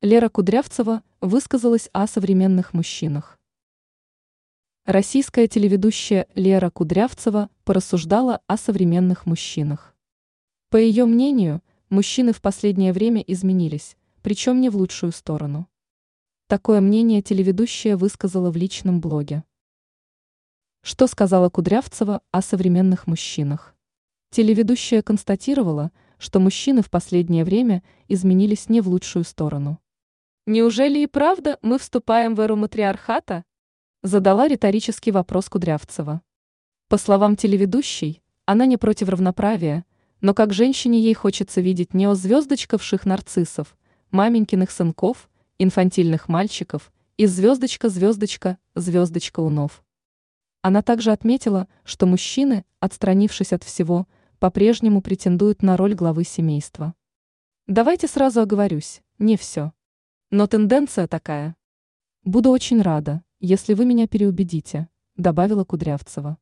Лера Кудрявцева высказалась о современных мужчинах. Российская телеведущая Лера Кудрявцева порассуждала о современных мужчинах. По ее мнению, мужчины в последнее время изменились, причем не в лучшую сторону. Такое мнение телеведущая высказала в личном блоге. Что сказала Кудрявцева о современных мужчинах? Телеведущая констатировала, что мужчины в последнее время изменились не в лучшую сторону. Неужели и правда мы вступаем в эру матриархата? Задала риторический вопрос Кудрявцева. По словам телеведущей, она не против равноправия, но как женщине ей хочется видеть неозвездочковших нарциссов, маменькиных сынков, инфантильных мальчиков и звездочка-звездочка, звездочка унов. Она также отметила, что мужчины, отстранившись от всего, по-прежнему претендуют на роль главы семейства. Давайте сразу оговорюсь, не все. Но тенденция такая. Буду очень рада, если вы меня переубедите, добавила Кудрявцева.